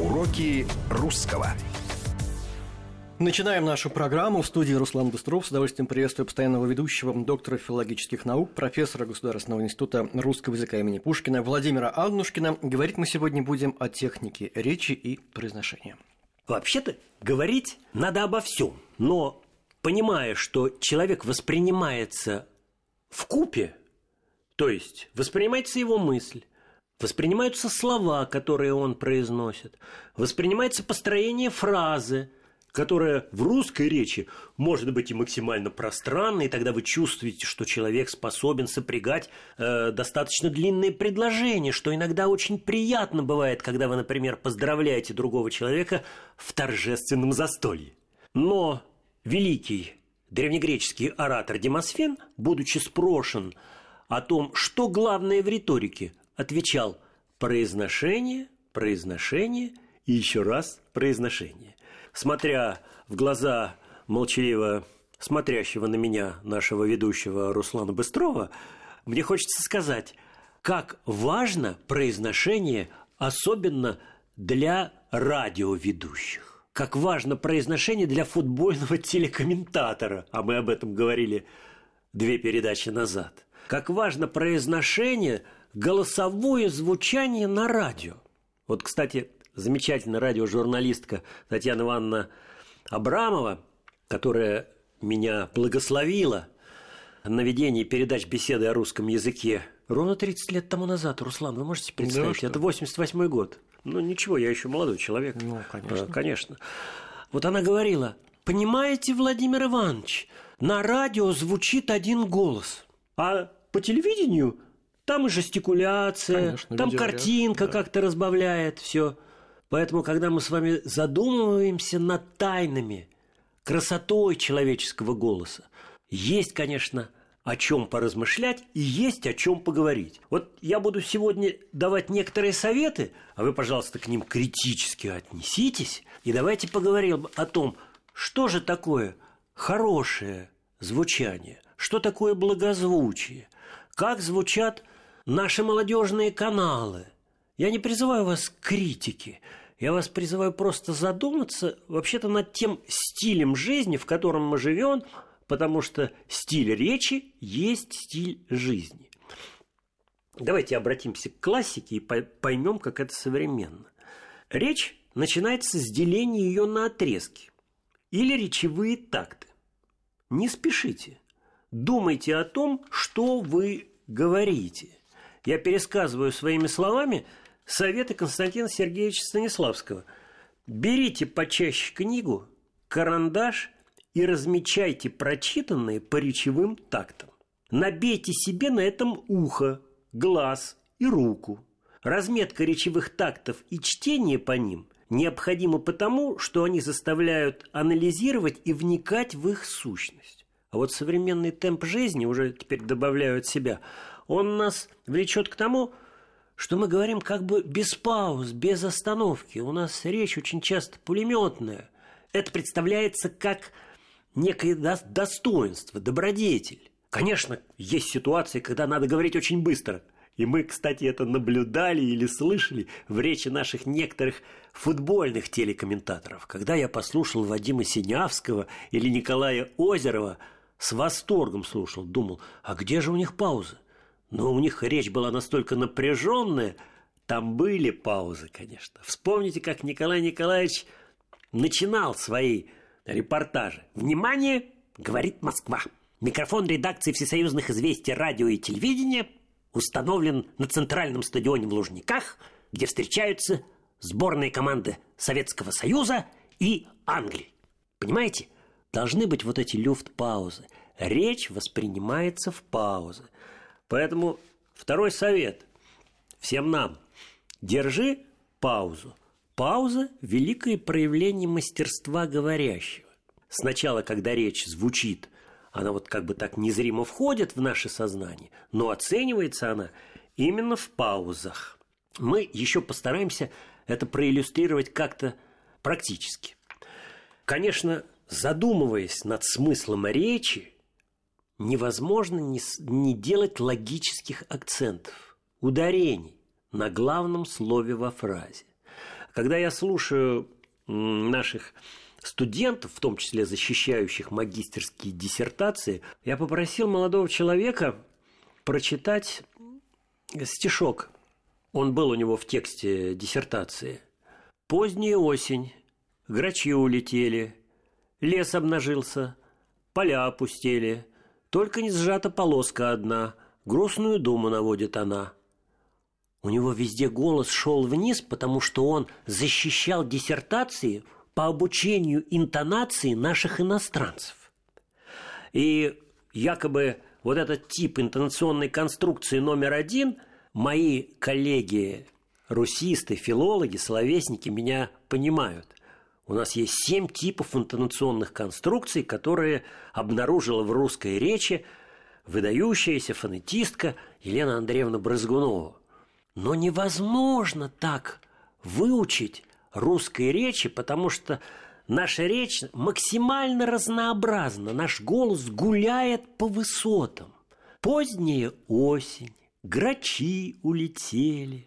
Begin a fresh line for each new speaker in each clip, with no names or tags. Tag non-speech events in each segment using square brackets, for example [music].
Уроки русского.
Начинаем нашу программу. В студии Руслан Быстров. С удовольствием приветствую постоянного ведущего, доктора филологических наук, профессора Государственного института русского языка имени Пушкина Владимира Алнушкина. Говорить мы сегодня будем о технике речи и произношения.
Вообще-то говорить надо обо всем, но понимая, что человек воспринимается в купе, то есть воспринимается его мысль, воспринимаются слова, которые он произносит, воспринимается построение фразы, которая в русской речи может быть и максимально пространной, и тогда вы чувствуете, что человек способен сопрягать э, достаточно длинные предложения, что иногда очень приятно бывает, когда вы, например, поздравляете другого человека в торжественном застолье. Но великий древнегреческий оратор Демосфен, будучи спрошен о том, что главное в риторике, отвечал произношение, произношение и еще раз произношение. Смотря в глаза молчаливо смотрящего на меня нашего ведущего Руслана Быстрова, мне хочется сказать, как важно произношение, особенно для радиоведущих. Как важно произношение для футбольного [laughs] телекомментатора, а мы об этом говорили две передачи назад. Как важно произношение – голосовое звучание на радио. Вот, кстати, замечательная радиожурналистка Татьяна Ивановна Абрамова, которая меня благословила на ведении передач беседы о русском языке ровно 30 лет тому назад. Руслан, вы можете представить? Да, Это 88 год. Ну, ничего, я еще молодой человек.
Ну, конечно.
А, конечно. Вот она говорила, понимаете, Владимир Иванович, на радио звучит один голос, а по телевидению там и жестикуляция, Конечно, там картинка да. как-то разбавляет все. Поэтому, когда мы с вами задумываемся над тайнами, красотой человеческого голоса, есть, конечно, о чем поразмышлять и есть о чем поговорить. Вот я буду сегодня давать некоторые советы, а вы, пожалуйста, к ним критически отнеситесь, и давайте поговорим о том, что же такое хорошее звучание, что такое благозвучие, как звучат наши молодежные каналы. Я не призываю вас к критике. Я вас призываю просто задуматься вообще-то над тем стилем жизни, в котором мы живем, потому что стиль речи есть стиль жизни. Давайте обратимся к классике и поймем, как это современно. Речь начинается с деления ее на отрезки или речевые такты. Не спешите. Думайте о том, что вы говорите я пересказываю своими словами советы Константина Сергеевича Станиславского. Берите почаще книгу, карандаш и размечайте прочитанные по речевым тактам. Набейте себе на этом ухо, глаз и руку. Разметка речевых тактов и чтение по ним необходимо потому, что они заставляют анализировать и вникать в их сущность. А вот современный темп жизни, уже теперь добавляют себя, он нас влечет к тому, что мы говорим как бы без пауз, без остановки. У нас речь очень часто пулеметная. Это представляется как некое достоинство, добродетель. Конечно, есть ситуации, когда надо говорить очень быстро. И мы, кстати, это наблюдали или слышали в речи наших некоторых футбольных телекомментаторов. Когда я послушал Вадима Синявского или Николая Озерова, с восторгом слушал, думал, а где же у них пауза? Но у них речь была настолько напряженная, там были паузы, конечно. Вспомните, как Николай Николаевич начинал свои репортажи. «Внимание!» — говорит Москва. Микрофон редакции Всесоюзных известий радио и телевидения установлен на центральном стадионе в Лужниках, где встречаются сборные команды Советского Союза и Англии. Понимаете? Должны быть вот эти люфт-паузы. Речь воспринимается в паузы. Поэтому второй совет всем нам. Держи паузу. Пауза – великое проявление мастерства говорящего. Сначала, когда речь звучит, она вот как бы так незримо входит в наше сознание, но оценивается она именно в паузах. Мы еще постараемся это проиллюстрировать как-то практически. Конечно, задумываясь над смыслом речи, невозможно не, не делать логических акцентов, ударений на главном слове во фразе. когда я слушаю наших студентов, в том числе защищающих магистерские диссертации, я попросил молодого человека прочитать стишок. Он был у него в тексте диссертации. «Поздняя осень, грачи улетели, лес обнажился, поля опустели, только не сжата полоска одна, грустную думу наводит она». У него везде голос шел вниз, потому что он защищал диссертации по обучению интонации наших иностранцев. И якобы вот этот тип интонационной конструкции номер один мои коллеги русисты, филологи, словесники меня понимают. У нас есть семь типов интонационных конструкций, которые обнаружила в русской речи выдающаяся фонетистка Елена Андреевна Брызгунова. Но невозможно так выучить русской речи, потому что наша речь максимально разнообразна, наш голос гуляет по высотам. Поздняя осень, грачи улетели.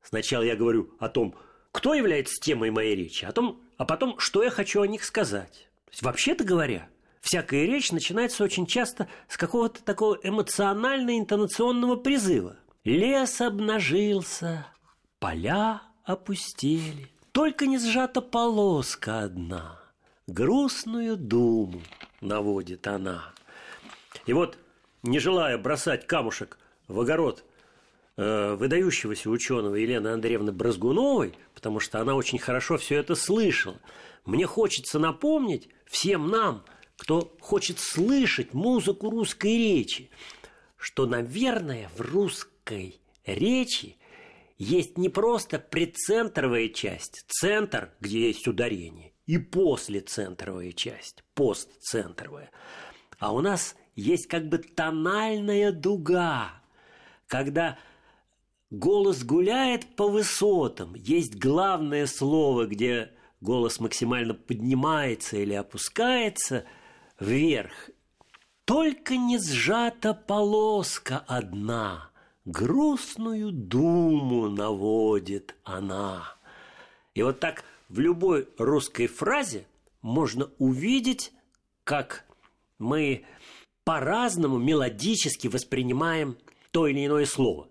Сначала я говорю о том, кто является темой моей речи, о том, а потом, что я хочу о них сказать. вообще-то говоря, всякая речь начинается очень часто с какого-то такого эмоционально-интонационного призыва – Лес обнажился, поля опустели, Только не сжата полоска одна, Грустную думу наводит она. И вот, не желая бросать камушек в огород выдающегося ученого Елены Андреевны Бразгуновой, потому что она очень хорошо все это слышала, мне хочется напомнить всем нам, кто хочет слышать музыку русской речи, что, наверное, в русской речи есть не просто прецентровая часть, центр, где есть ударение, и послецентровая часть, постцентровая. А у нас есть как бы тональная дуга, когда голос гуляет по высотам, есть главное слово, где голос максимально поднимается или опускается вверх. Только не сжата полоска одна – грустную думу наводит она. И вот так в любой русской фразе можно увидеть, как мы по-разному мелодически воспринимаем то или иное слово.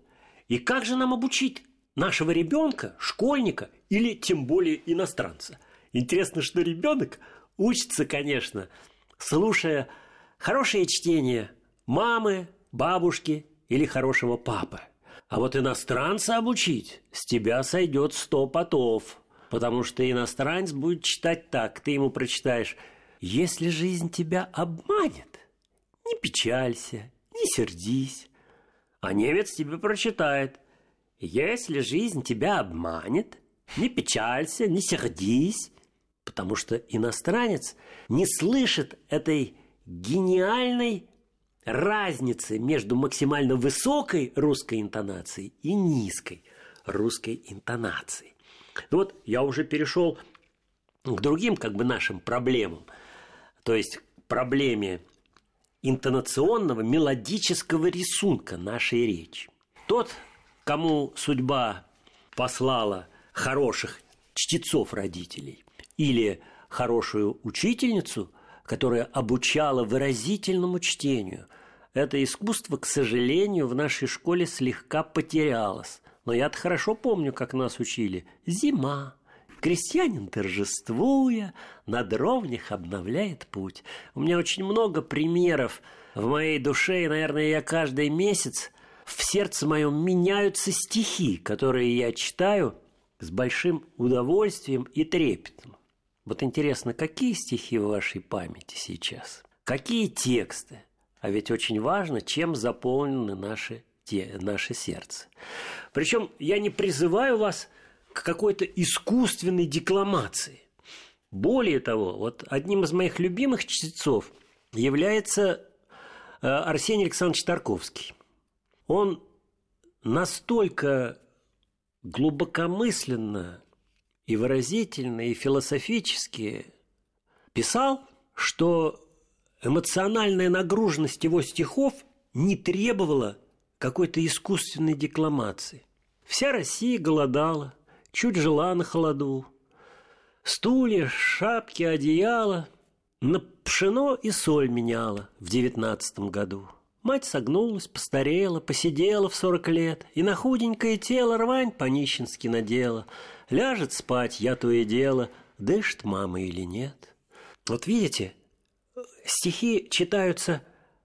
И как же нам обучить нашего ребенка, школьника или тем более иностранца? Интересно, что ребенок учится, конечно, слушая хорошее чтение мамы, бабушки или хорошего папы. А вот иностранца обучить с тебя сойдет сто потов, потому что иностранец будет читать так, ты ему прочитаешь «Если жизнь тебя обманет, не печалься, не сердись». А немец тебе прочитает «Если жизнь тебя обманет, не печалься, не сердись», потому что иностранец не слышит этой гениальной разницы между максимально высокой русской интонацией и низкой русской интонацией. Ну вот я уже перешел к другим как бы нашим проблемам, то есть проблеме интонационного мелодического рисунка нашей речи. Тот, кому судьба послала хороших чтецов родителей или хорошую учительницу, которая обучала выразительному чтению, это искусство, к сожалению, в нашей школе слегка потерялось. Но я-то хорошо помню, как нас учили. Зима. Крестьянин, торжествуя, на дровнях обновляет путь. У меня очень много примеров в моей душе, и, наверное, я каждый месяц в сердце моем меняются стихи, которые я читаю с большим удовольствием и трепетом. Вот интересно, какие стихи в вашей памяти сейчас? Какие тексты? А ведь очень важно, чем заполнены наши, те, наше сердце. Причем я не призываю вас к какой-то искусственной декламации. Более того, вот одним из моих любимых чтецов является э, Арсений Александрович Тарковский. Он настолько глубокомысленно и выразительно, и философически писал, что эмоциональная нагруженность его стихов не требовала какой-то искусственной декламации. Вся Россия голодала, чуть жила на холоду. Стулья, шапки, одеяло на пшено и соль меняла в девятнадцатом году. Мать согнулась, постарела, посидела в сорок лет, и на худенькое тело рвань по-нищенски надела. Ляжет спать, я то и дело, дышит мама или нет. Вот видите, стихи читаются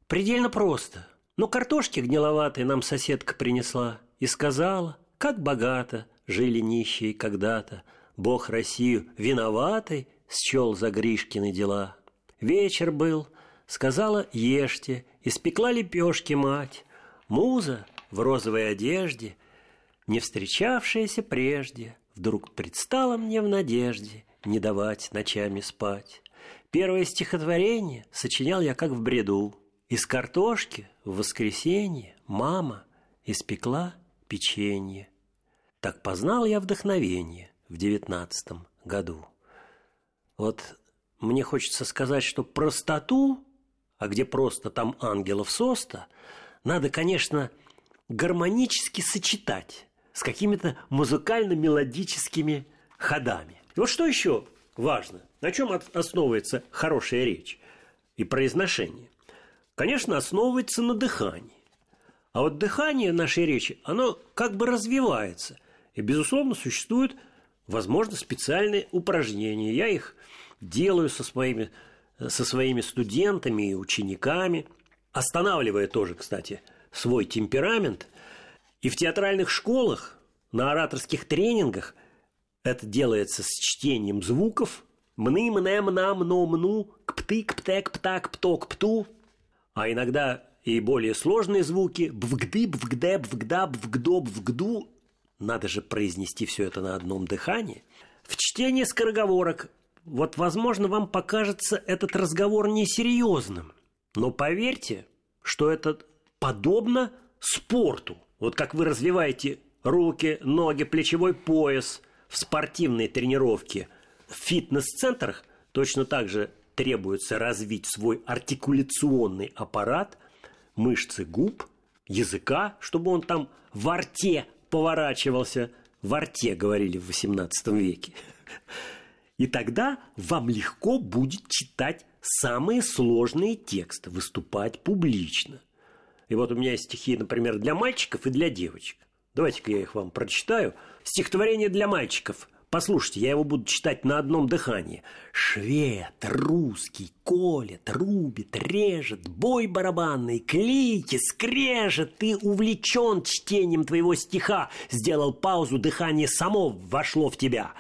предельно просто. Но картошки гниловатой нам соседка принесла и сказала, как богато жили нищие когда-то. Бог Россию виноватой счел за Гришкины дела. Вечер был, сказала ешьте, испекла лепешки мать. Муза в розовой одежде, не встречавшаяся прежде, вдруг предстала мне в надежде не давать ночами спать. Первое стихотворение сочинял я как в бреду. Из картошки в воскресенье мама испекла печенье. Так познал я вдохновение в девятнадцатом году. Вот мне хочется сказать, что простоту, а где просто там ангелов соста, надо, конечно, гармонически сочетать с какими-то музыкально-мелодическими ходами. И вот что еще важно, на чем основывается хорошая речь и произношение? Конечно, основывается на дыхании. А вот дыхание нашей речи, оно как бы развивается. И, безусловно, существуют, возможно, специальные упражнения. Я их делаю со своими, со своими студентами и учениками, останавливая тоже, кстати, свой темперамент. И в театральных школах, на ораторских тренингах это делается с чтением звуков. Мны, мне, мна, мно, мну, кпты, кпте, кпта, кпто, кпту. А иногда и более сложные звуки бвгды, бвгде, бвгда, бвгдо, бвгду. Надо же произнести все это на одном дыхании. В чтении скороговорок вот, возможно, вам покажется этот разговор несерьезным. Но поверьте, что это подобно спорту. Вот как вы развиваете руки, ноги, плечевой пояс в спортивной тренировке в фитнес-центрах, точно так же требуется развить свой артикуляционный аппарат, мышцы губ, языка, чтобы он там в рте поворачивался. В рте говорили в XVIII веке. И тогда вам легко будет читать самые сложные тексты, выступать публично. И вот у меня есть стихи, например, для мальчиков и для девочек. Давайте-ка я их вам прочитаю. Стихотворение для мальчиков. Послушайте, я его буду читать на одном дыхании. Швед, русский, колет, рубит, режет, бой барабанный, клики, скрежет. Ты увлечен чтением твоего стиха. Сделал паузу, дыхание само вошло в тебя.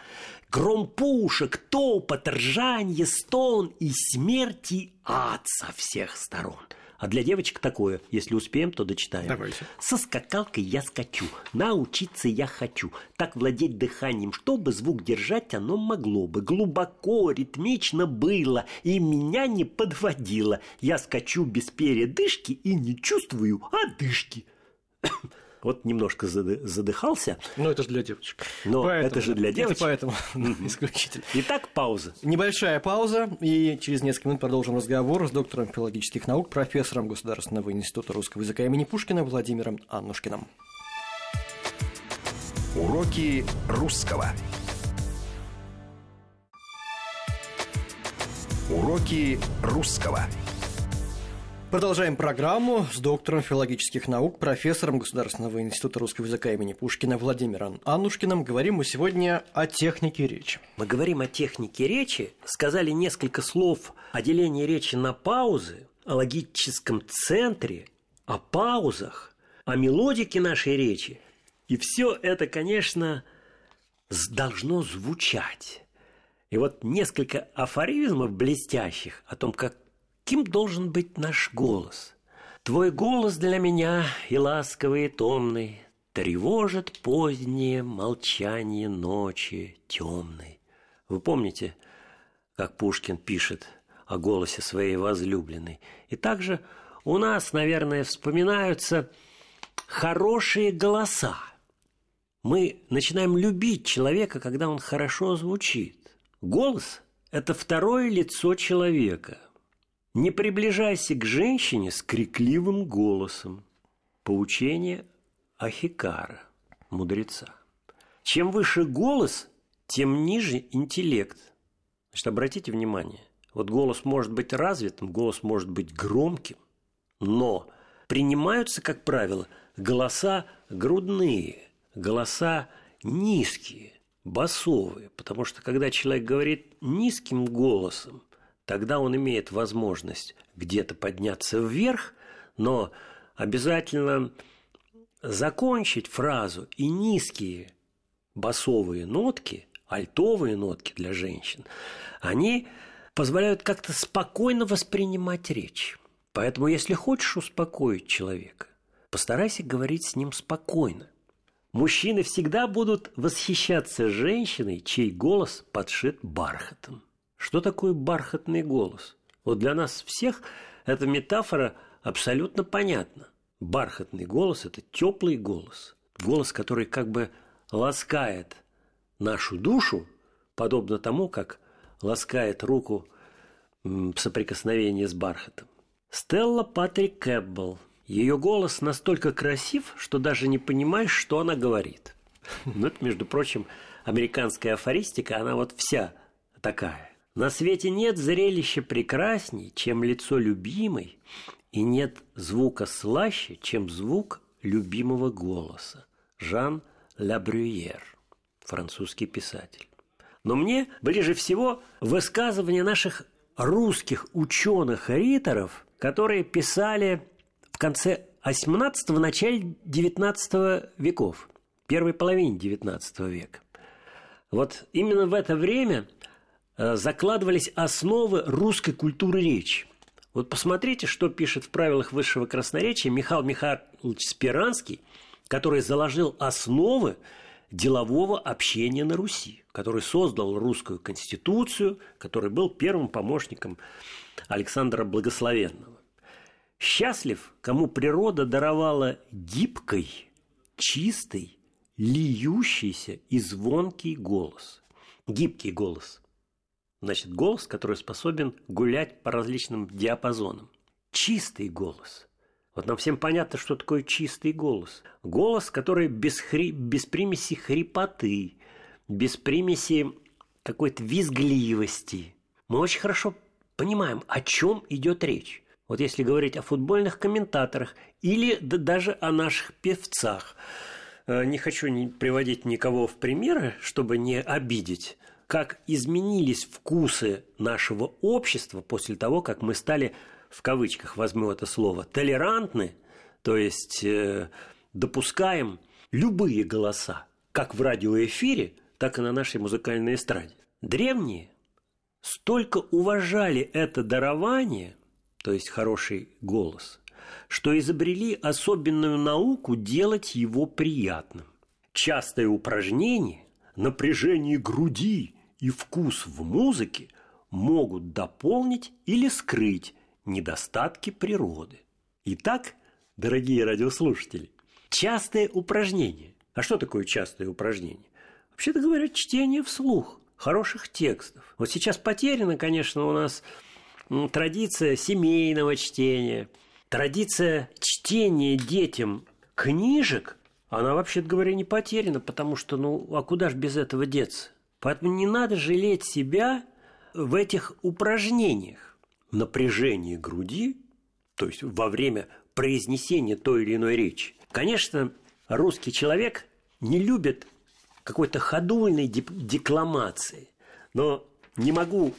Гром пушек, топот, ржанье, стон и смерти ад со всех сторон. А для девочек такое, если успеем, то дочитаем.
Давайте.
Со скакалкой я скачу, научиться я хочу. Так владеть дыханием, чтобы звук держать оно могло бы. Глубоко, ритмично было, и меня не подводило. Я скачу без передышки и не чувствую одышки. Вот немножко задыхался.
Но это же для девочек.
Но поэтому, это же для девочек.
Это поэтому [laughs] исключительно.
Итак, пауза.
Небольшая пауза, и через несколько минут продолжим разговор с доктором филологических наук, профессором Государственного института русского языка имени Пушкина Владимиром Аннушкиным.
Уроки русского. Уроки русского.
Продолжаем программу с доктором филологических наук, профессором Государственного института русского языка имени Пушкина Владимиром Аннушкиным. Говорим мы сегодня о технике речи.
Мы говорим о технике речи, сказали несколько слов о делении речи на паузы, о логическом центре, о паузах, о мелодике нашей речи. И все это, конечно, должно звучать. И вот несколько афоризмов блестящих о том, как Каким должен быть наш голос? Твой голос для меня и ласковый, и томный Тревожит позднее молчание ночи темной. Вы помните, как Пушкин пишет о голосе своей возлюбленной? И также у нас, наверное, вспоминаются хорошие голоса. Мы начинаем любить человека, когда он хорошо звучит. Голос – это второе лицо человека – не приближайся к женщине с крикливым голосом. Поучение Ахикара, мудреца. Чем выше голос, тем ниже интеллект. Значит, обратите внимание, вот голос может быть развитым, голос может быть громким, но принимаются, как правило, голоса грудные, голоса низкие, басовые, потому что когда человек говорит низким голосом, тогда он имеет возможность где-то подняться вверх, но обязательно закончить фразу и низкие басовые нотки, альтовые нотки для женщин, они позволяют как-то спокойно воспринимать речь. Поэтому, если хочешь успокоить человека, постарайся говорить с ним спокойно. Мужчины всегда будут восхищаться женщиной, чей голос подшит бархатом. Что такое бархатный голос? Вот для нас всех эта метафора абсолютно понятна. Бархатный голос – это теплый голос. Голос, который как бы ласкает нашу душу, подобно тому, как ласкает руку в соприкосновении с бархатом. Стелла Патрик Кэббелл – ее голос настолько красив, что даже не понимаешь, что она говорит. [laughs] Ну, это, между прочим, американская афористика, она вот вся такая. На свете нет зрелища прекрасней, чем лицо любимой, и нет звука слаще, чем звук любимого голоса. Жан Лабрюер, французский писатель. Но мне ближе всего высказывания наших русских ученых-риторов, которые писали конце XVIII – начале XIX веков, первой половине XIX века. Вот именно в это время закладывались основы русской культуры речи. Вот посмотрите, что пишет в правилах высшего красноречия Михаил Михайлович Спиранский, который заложил основы делового общения на Руси, который создал русскую конституцию, который был первым помощником Александра Благословенного. Счастлив, кому природа даровала гибкой, чистый, льющийся и звонкий голос. Гибкий голос. Значит, голос, который способен гулять по различным диапазонам. Чистый голос. Вот нам всем понятно, что такое чистый голос. Голос, который без, хри... без примеси хрипоты, без примеси какой-то визгливости. Мы очень хорошо понимаем, о чем идет речь. Вот если говорить о футбольных комментаторах или да даже о наших певцах. Э, не хочу приводить никого в примеры, чтобы не обидеть как изменились вкусы нашего общества после того, как мы стали, в кавычках возьму это слово, толерантны, то есть э, допускаем любые голоса, как в радиоэфире, так и на нашей музыкальной эстраде. Древние столько уважали это дарование – то есть хороший голос, что изобрели особенную науку делать его приятным. Частое упражнение, напряжение груди и вкус в музыке могут дополнить или скрыть недостатки природы. Итак, дорогие радиослушатели, частое упражнение. А что такое частое упражнение? Вообще-то говоря, чтение вслух хороших текстов. Вот сейчас потеряно, конечно, у нас традиция семейного чтения, традиция чтения детям книжек, она, вообще-то говоря, не потеряна, потому что, ну, а куда же без этого деться? Поэтому не надо жалеть себя в этих упражнениях. Напряжение груди, то есть во время произнесения той или иной речи. Конечно, русский человек не любит какой-то ходульной декламации, но не могу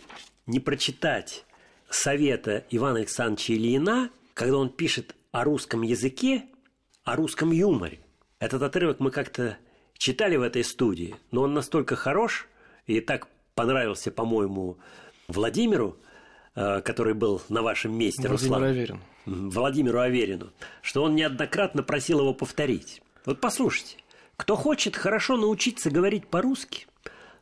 не прочитать совета Ивана Александровича Ильина, когда он пишет о русском языке, о русском юморе. Этот отрывок мы как-то читали в этой студии, но он настолько хорош и так понравился, по-моему, Владимиру, э, который был на вашем месте,
Владимир
Руслан.
Аверин.
Владимиру Аверину, что он неоднократно просил его повторить. Вот послушайте. Кто хочет хорошо научиться говорить по-русски,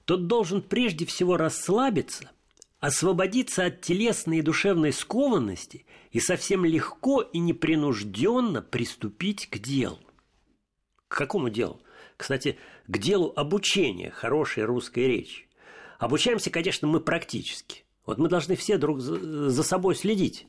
тот должен прежде всего расслабиться – освободиться от телесной и душевной скованности и совсем легко и непринужденно приступить к делу. К какому делу? Кстати, к делу обучения хорошей русской речи. Обучаемся, конечно, мы практически. Вот мы должны все друг за собой следить.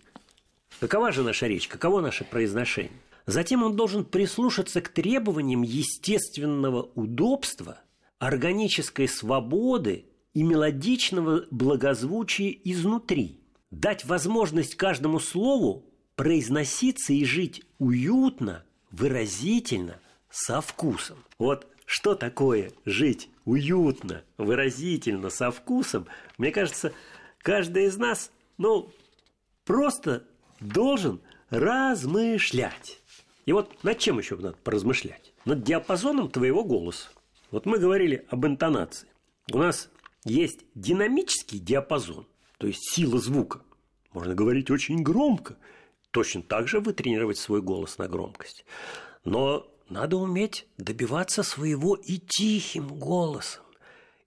Какова же наша речь, каково наше произношение? Затем он должен прислушаться к требованиям естественного удобства, органической свободы и мелодичного благозвучия изнутри. Дать возможность каждому слову произноситься и жить уютно, выразительно, со вкусом. Вот что такое жить уютно, выразительно, со вкусом, мне кажется, каждый из нас, ну, просто должен размышлять. И вот над чем еще надо поразмышлять? Над диапазоном твоего голоса. Вот мы говорили об интонации. У нас есть динамический диапазон, то есть сила звука. Можно говорить очень громко. Точно так же вытренировать свой голос на громкость. Но надо уметь добиваться своего и тихим голосом.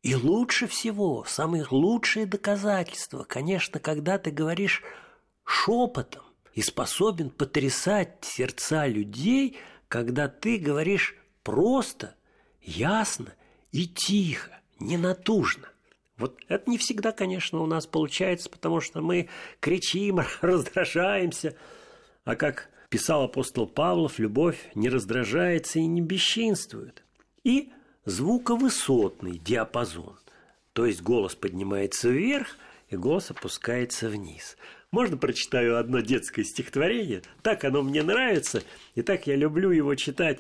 И лучше всего, самые лучшие доказательства, конечно, когда ты говоришь шепотом и способен потрясать сердца людей, когда ты говоришь просто, ясно и тихо, не натужно. Вот это не всегда, конечно, у нас получается, потому что мы кричим, [laughs] раздражаемся. А как писал апостол Павлов, любовь не раздражается и не бесчинствует. И звуковысотный диапазон. То есть голос поднимается вверх, и голос опускается вниз. Можно прочитаю одно детское стихотворение? Так оно мне нравится, и так я люблю его читать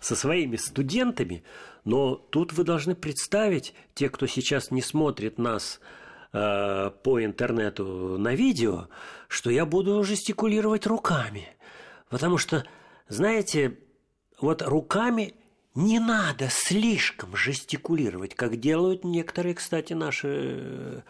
со своими студентами. Но тут вы должны представить, те, кто сейчас не смотрит нас э, по интернету на видео, что я буду жестикулировать руками. Потому что, знаете, вот руками не надо слишком жестикулировать, как делают некоторые, кстати, наши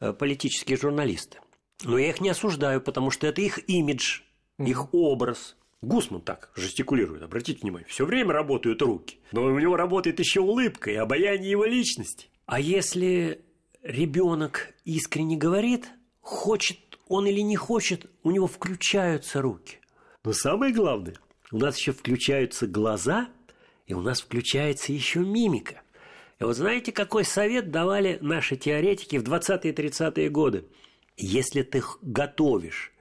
э, политические журналисты. Но я их не осуждаю, потому что это их имидж, их образ. Гусман так жестикулирует, обратите внимание, все время работают руки, но у него работает еще улыбка и обаяние его личности. А если ребенок искренне говорит, хочет он или не хочет, у него включаются руки. Но самое главное, у нас еще включаются глаза, и у нас включается еще мимика. И вот знаете, какой совет давали наши теоретики в 20-е и 30-е годы? Если ты готовишь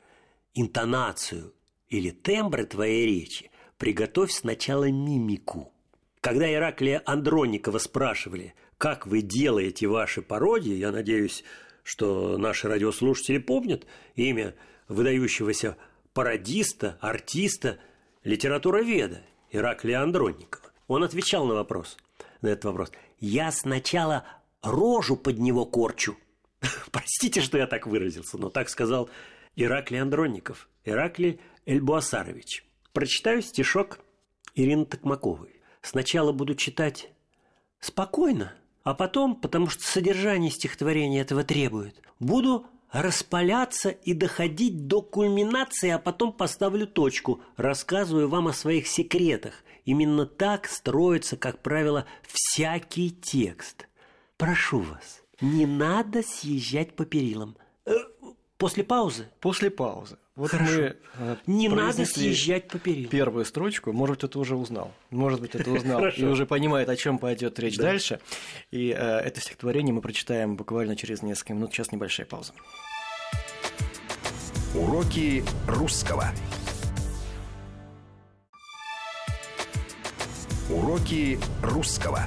интонацию или тембры твоей речи, приготовь сначала мимику. Когда Ираклия Андроникова спрашивали, как вы делаете ваши пародии, я надеюсь, что наши радиослушатели помнят имя выдающегося пародиста, артиста, литературоведа Ираклия Андронникова. Он отвечал на вопрос, на этот вопрос. «Я сначала рожу под него корчу, [laughs] Простите, что я так выразился, но так сказал Ираклий Андронников, Ираклий Эльбуасарович. Прочитаю стишок Ирины Токмаковой. Сначала буду читать спокойно, а потом, потому что содержание стихотворения этого требует, буду распаляться и доходить до кульминации, а потом поставлю точку, рассказываю вам о своих секретах. Именно так строится, как правило, всякий текст. Прошу вас, не надо съезжать по перилам. Э, после паузы?
После паузы.
Вот Хорошо. мы э, не надо съезжать по перилам.
Первую строчку, может быть, это уже узнал. Может быть, это узнал и уже понимает, о чем пойдет речь да. дальше. И э, это стихотворение мы прочитаем буквально через несколько минут. Сейчас небольшая пауза.
Уроки русского. Уроки русского.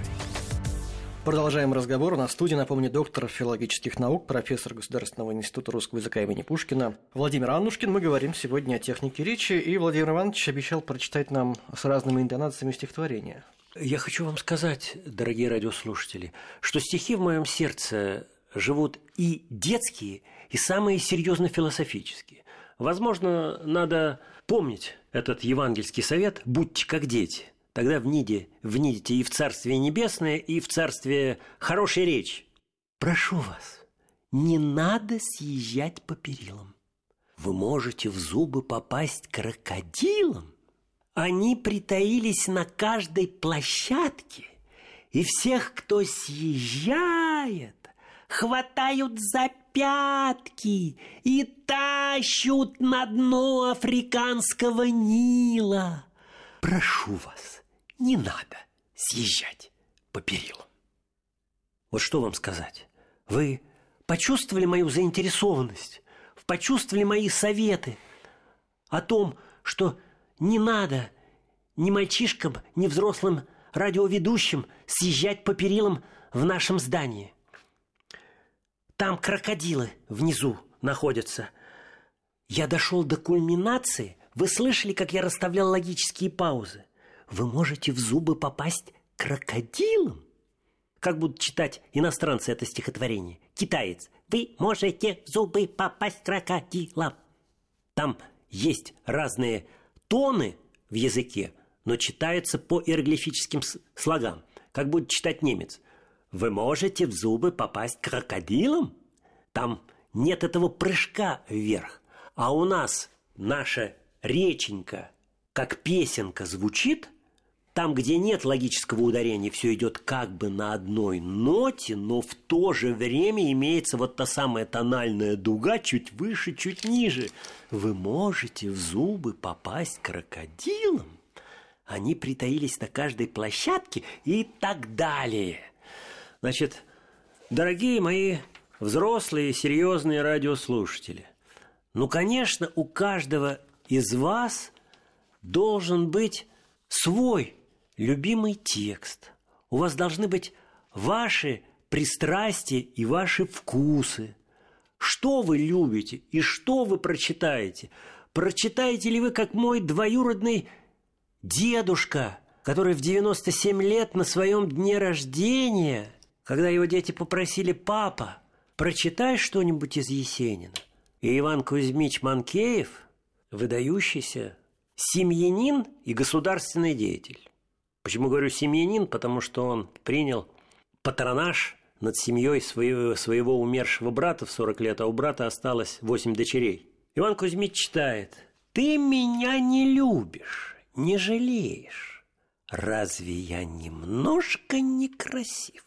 Продолжаем разговор. На студии, напомню, доктор филологических наук, профессор Государственного института русского языка имени Пушкина Владимир Аннушкин. Мы говорим сегодня о технике речи, и Владимир Иванович обещал прочитать нам с разными интонациями стихотворения.
Я хочу вам сказать, дорогие радиослушатели, что стихи в моем сердце живут и детские, и самые серьезно философические. Возможно, надо помнить этот евангельский совет «будьте как дети», Тогда вниде, внидите и в Царствие Небесное, и в Царствие хорошей речь. Прошу вас, не надо съезжать по перилам. Вы можете в зубы попасть крокодилам. Они притаились на каждой площадке, и всех, кто съезжает, хватают за пятки и тащут на дно африканского Нила. Прошу вас, не надо съезжать по перилам. Вот что вам сказать? Вы почувствовали мою заинтересованность, почувствовали мои советы о том, что не надо ни мальчишкам, ни взрослым радиоведущим съезжать по перилам в нашем здании. Там крокодилы внизу находятся. Я дошел до кульминации. Вы слышали, как я расставлял логические паузы? Вы можете в зубы попасть крокодилом? Как будут читать иностранцы это стихотворение? Китаец. Вы можете в зубы попасть крокодилом. Там есть разные тоны в языке, но читается по иероглифическим слогам, как будет читать немец. Вы можете в зубы попасть крокодилом? Там нет этого прыжка вверх. А у нас наша реченька, как песенка звучит, там, где нет логического ударения, все идет как бы на одной ноте, но в то же время имеется вот та самая тональная дуга чуть выше, чуть ниже. Вы можете в зубы попасть крокодилом. Они притаились на каждой площадке и так далее. Значит, дорогие мои взрослые серьезные радиослушатели, ну, конечно, у каждого из вас должен быть свой любимый текст. У вас должны быть ваши пристрастия и ваши вкусы. Что вы любите и что вы прочитаете? Прочитаете ли вы, как мой двоюродный дедушка, который в 97 лет на своем дне рождения, когда его дети попросили «папа, прочитай что-нибудь из Есенина», и Иван Кузьмич Манкеев, выдающийся семьянин и государственный деятель. Почему говорю семьянин? Потому что он принял патронаж над семьей своего, своего умершего брата в 40 лет, а у брата осталось 8 дочерей. Иван Кузьмич читает «Ты меня не любишь, не жалеешь. Разве я немножко некрасив?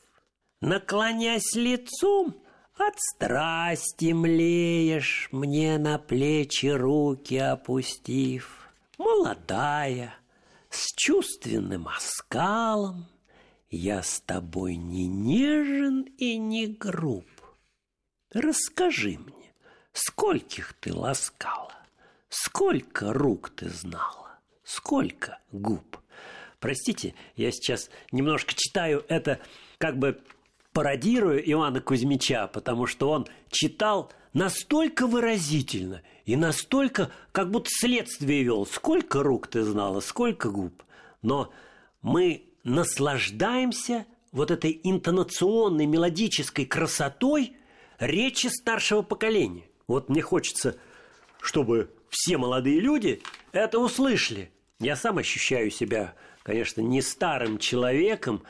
Наклонясь лицом, от страсти млеешь, мне на плечи руки опустив. Молодая, с чувственным оскалом, Я с тобой не нежен и не груб. Расскажи мне, скольких ты ласкала, Сколько рук ты знала, сколько губ. Простите, я сейчас немножко читаю это, как бы пародируя Ивана Кузьмича, потому что он читал настолько выразительно и настолько, как будто следствие вел. Сколько рук ты знала, сколько губ. Но мы наслаждаемся вот этой интонационной, мелодической красотой речи старшего поколения. Вот мне хочется, чтобы все молодые люди это услышали. Я сам ощущаю себя, конечно, не старым человеком,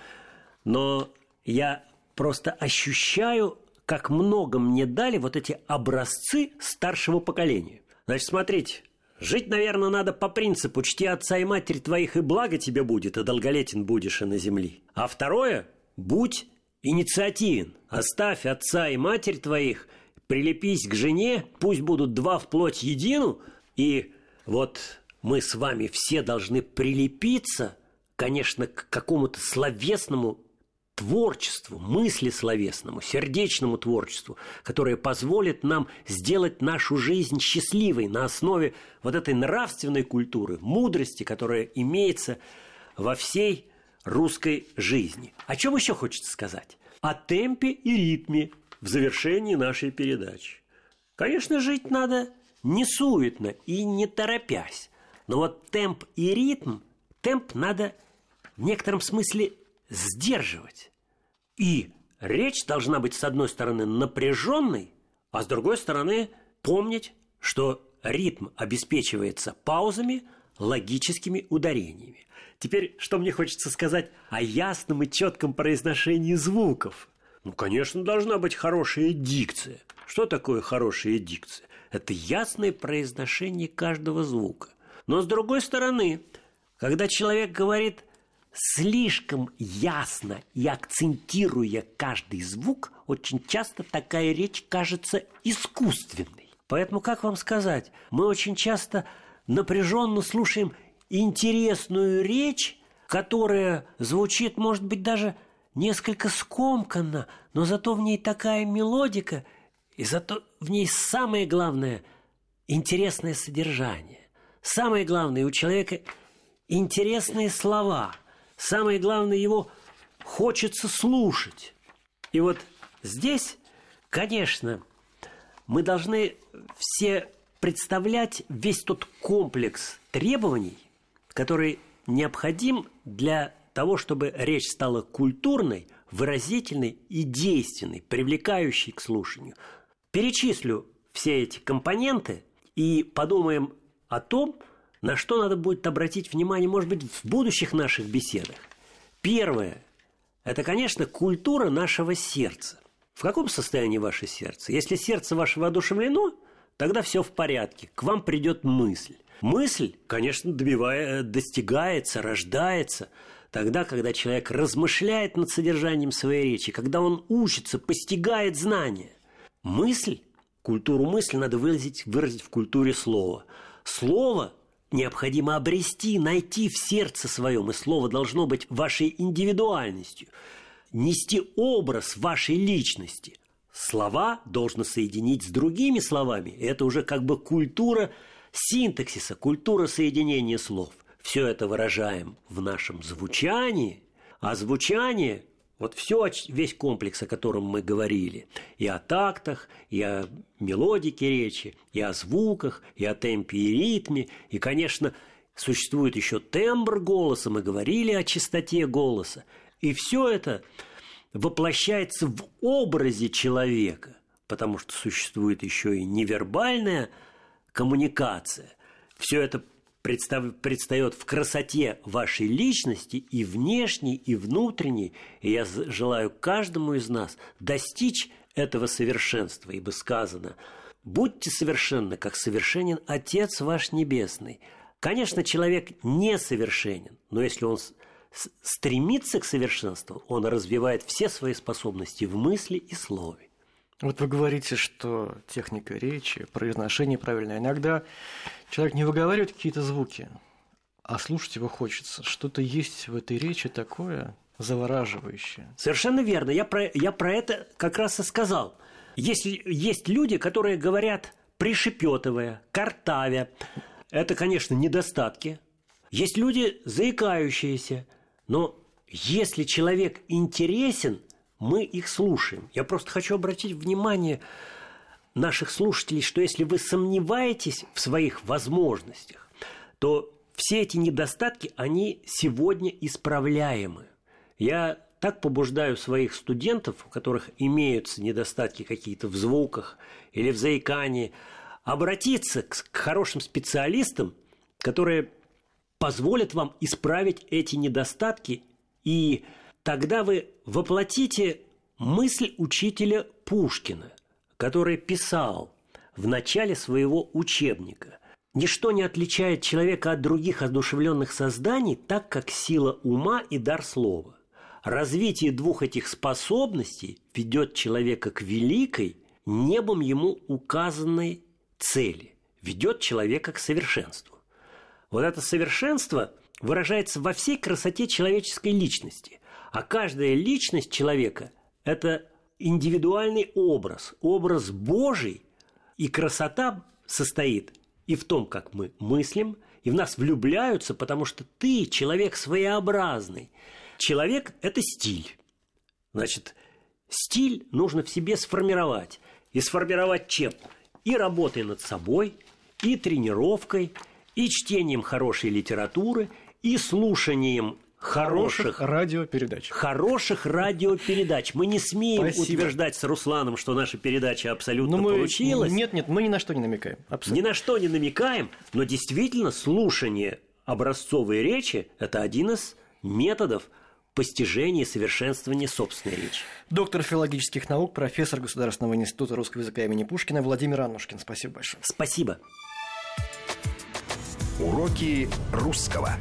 но я просто ощущаю как много мне дали вот эти образцы старшего поколения. Значит, смотрите, жить, наверное, надо по принципу «чти отца и матери твоих, и благо тебе будет, и долголетен будешь и на земли». А второе – будь инициативен. Оставь отца и матерь твоих, прилепись к жене, пусть будут два в плоть едину, и вот мы с вами все должны прилепиться, конечно, к какому-то словесному творчеству, мысли словесному, сердечному творчеству, которое позволит нам сделать нашу жизнь счастливой на основе вот этой нравственной культуры, мудрости, которая имеется во всей русской жизни. О чем еще хочется сказать? О темпе и ритме в завершении нашей передачи. Конечно, жить надо не суетно и не торопясь. Но вот темп и ритм, темп надо в некотором смысле сдерживать. И речь должна быть, с одной стороны, напряженной, а с другой стороны, помнить, что ритм обеспечивается паузами, логическими ударениями. Теперь, что мне хочется сказать о ясном и четком произношении звуков? Ну, конечно, должна быть хорошая дикция. Что такое хорошая дикция? Это ясное произношение каждого звука. Но с другой стороны, когда человек говорит слишком ясно и акцентируя каждый звук, очень часто такая речь кажется искусственной. Поэтому, как вам сказать, мы очень часто напряженно слушаем интересную речь, которая звучит, может быть, даже несколько скомканно, но зато в ней такая мелодика, и зато в ней самое главное – интересное содержание. Самое главное у человека – интересные слова – самое главное, его хочется слушать. И вот здесь, конечно, мы должны все представлять весь тот комплекс требований, который необходим для того, чтобы речь стала культурной, выразительной и действенной, привлекающей к слушанию. Перечислю все эти компоненты и подумаем о том, на что надо будет обратить внимание, может быть, в будущих наших беседах. Первое – это, конечно, культура нашего сердца. В каком состоянии ваше сердце? Если сердце ваше воодушевлено, тогда все в порядке, к вам придет мысль. Мысль, конечно, добивая, достигается, рождается тогда, когда человек размышляет над содержанием своей речи, когда он учится, постигает знания. Мысль, культуру мысли надо выразить, выразить в культуре слова. Слово необходимо обрести, найти в сердце своем, и слово должно быть вашей индивидуальностью, нести образ вашей личности. Слова должно соединить с другими словами. Это уже как бы культура – синтаксиса, культура соединения слов. Все это выражаем в нашем звучании, а звучание вот все, весь комплекс, о котором мы говорили, и о тактах, и о мелодике речи, и о звуках, и о темпе и ритме, и, конечно, существует еще тембр голоса, мы говорили о чистоте голоса, и все это воплощается в образе человека, потому что существует еще и невербальная коммуникация. Все это представ, предстает в красоте вашей личности и внешней, и внутренней. И я желаю каждому из нас достичь этого совершенства, ибо сказано «Будьте совершенны, как совершенен Отец ваш Небесный». Конечно, человек несовершенен, но если он стремится к совершенству, он развивает все свои способности в мысли и слове.
Вот вы говорите, что техника речи, произношение правильное. Иногда человек не выговаривает какие-то звуки, а слушать его хочется. Что-то есть в этой речи такое завораживающее.
Совершенно верно. Я про, я про это как раз и сказал. Есть, есть люди, которые говорят пришепетывая, картавя. Это, конечно, недостатки. Есть люди заикающиеся. Но если человек интересен – мы их слушаем. Я просто хочу обратить внимание наших слушателей, что если вы сомневаетесь в своих возможностях, то все эти недостатки, они сегодня исправляемы. Я так побуждаю своих студентов, у которых имеются недостатки какие-то в звуках или в заикании, обратиться к, хорошим специалистам, которые позволят вам исправить эти недостатки и тогда вы воплотите мысль учителя Пушкина, который писал в начале своего учебника. Ничто не отличает человека от других одушевленных созданий, так как сила ума и дар слова. Развитие двух этих способностей ведет человека к великой, небом ему указанной цели, ведет человека к совершенству. Вот это совершенство выражается во всей красоте человеческой личности. А каждая личность человека – это индивидуальный образ, образ Божий, и красота состоит и в том, как мы мыслим, и в нас влюбляются, потому что ты человек своеобразный. Человек – это стиль. Значит, стиль нужно в себе сформировать. И сформировать чем? И работой над собой, и тренировкой, и чтением хорошей литературы, и слушанием хороших радиопередач. Хороших радиопередач. Мы не смеем Спасибо. утверждать с Русланом, что наша передача абсолютно но мы... получилась.
Нет, нет, мы ни на что не намекаем.
Абсолютно. Ни на что не намекаем, но действительно слушание образцовой речи – это один из методов постижения и совершенствования собственной речи.
Доктор филологических наук, профессор Государственного института русского языка имени Пушкина Владимир Аннушкин. Спасибо большое.
Спасибо.
Уроки русского.